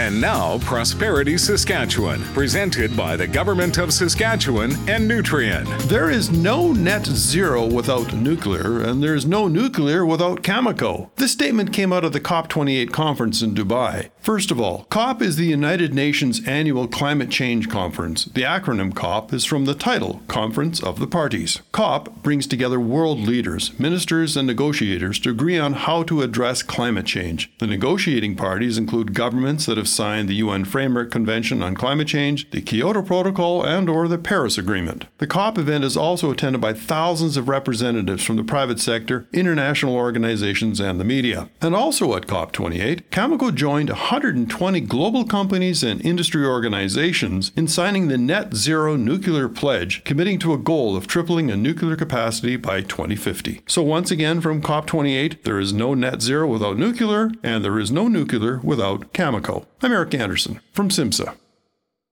And now, Prosperity Saskatchewan, presented by the Government of Saskatchewan and Nutrien. There is no net zero without nuclear, and there's no nuclear without Cameco. This statement came out of the COP28 conference in Dubai. First of all, COP is the United Nations annual climate change conference. The acronym COP is from the title, Conference of the Parties. COP brings together world leaders, ministers, and negotiators to agree on how to address climate change. The negotiating parties include governments that have signed the UN Framework Convention on Climate Change, the Kyoto Protocol, and or the Paris Agreement. The COP event is also attended by thousands of representatives from the private sector, international organizations, and the media. And also at COP28, Cameco joined 120 global companies and industry organizations in signing the Net Zero Nuclear Pledge, committing to a goal of tripling a nuclear capacity by 2050. So, once again, from COP28, there is no net zero without nuclear, and there is no nuclear without Cameco. I'm Eric Anderson from SIMSA.